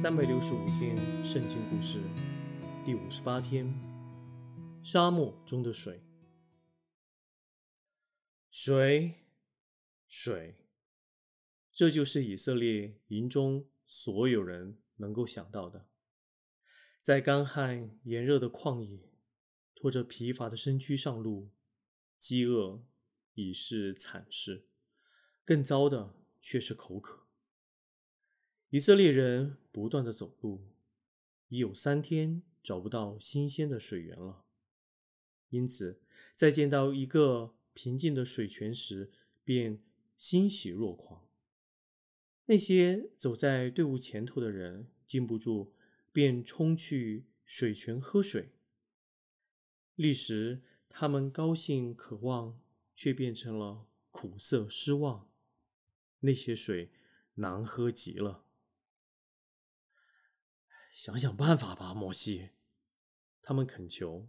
三百六十五天圣经故事第五十八天：沙漠中的水。水，水，这就是以色列营中所有人能够想到的。在干旱炎热的旷野，拖着疲乏的身躯上路，饥饿已是惨事，更糟的却是口渴。以色列人不断的走路，已有三天找不到新鲜的水源了。因此，在见到一个平静的水泉时，便欣喜若狂。那些走在队伍前头的人禁不住，便冲去水泉喝水。立时，他们高兴渴望，却变成了苦涩失望。那些水难喝极了。想想办法吧，摩西。他们恳求。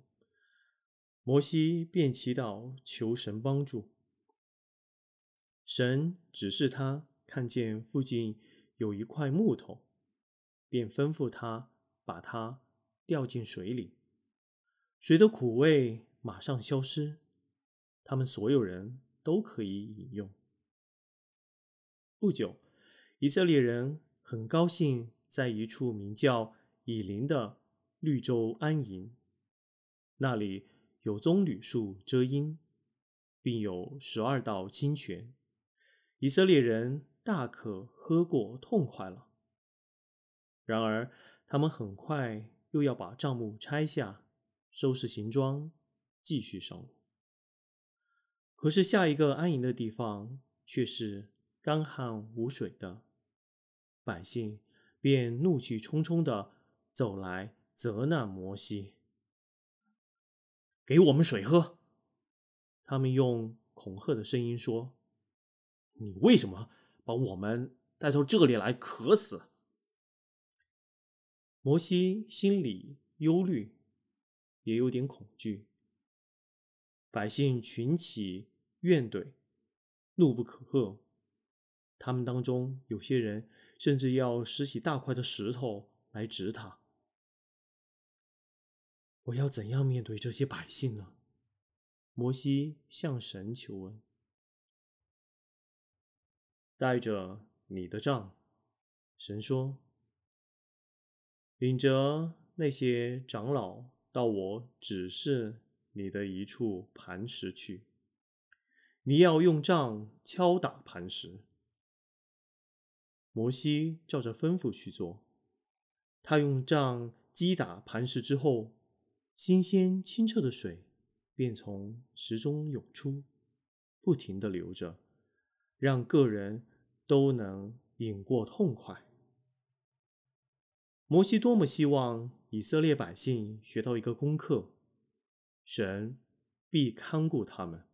摩西便祈祷求神帮助。神指示他看见附近有一块木头，便吩咐他把它掉进水里，水的苦味马上消失，他们所有人都可以饮用。不久，以色列人很高兴，在一处名叫。以林的绿洲安营，那里有棕榈树遮阴，并有十二道清泉，以色列人大可喝过痛快了。然而，他们很快又要把帐幕拆下，收拾行装，继续上路。可是，下一个安营的地方却是干旱无水的，百姓便怒气冲冲的。走来责难摩西，给我们水喝。他们用恐吓的声音说：“你为什么把我们带到这里来渴死？”摩西心里忧虑，也有点恐惧。百姓群起怨怼，怒不可遏。他们当中有些人甚至要拾起大块的石头来指他。我要怎样面对这些百姓呢？摩西向神求问。带着你的杖，神说，领着那些长老到我指示你的一处磐石去。你要用杖敲打磐石。摩西照着吩咐去做。他用杖击打磐石之后。新鲜清澈的水便从池中涌出，不停的流着，让个人都能饮过痛快。摩西多么希望以色列百姓学到一个功课：神必看顾他们。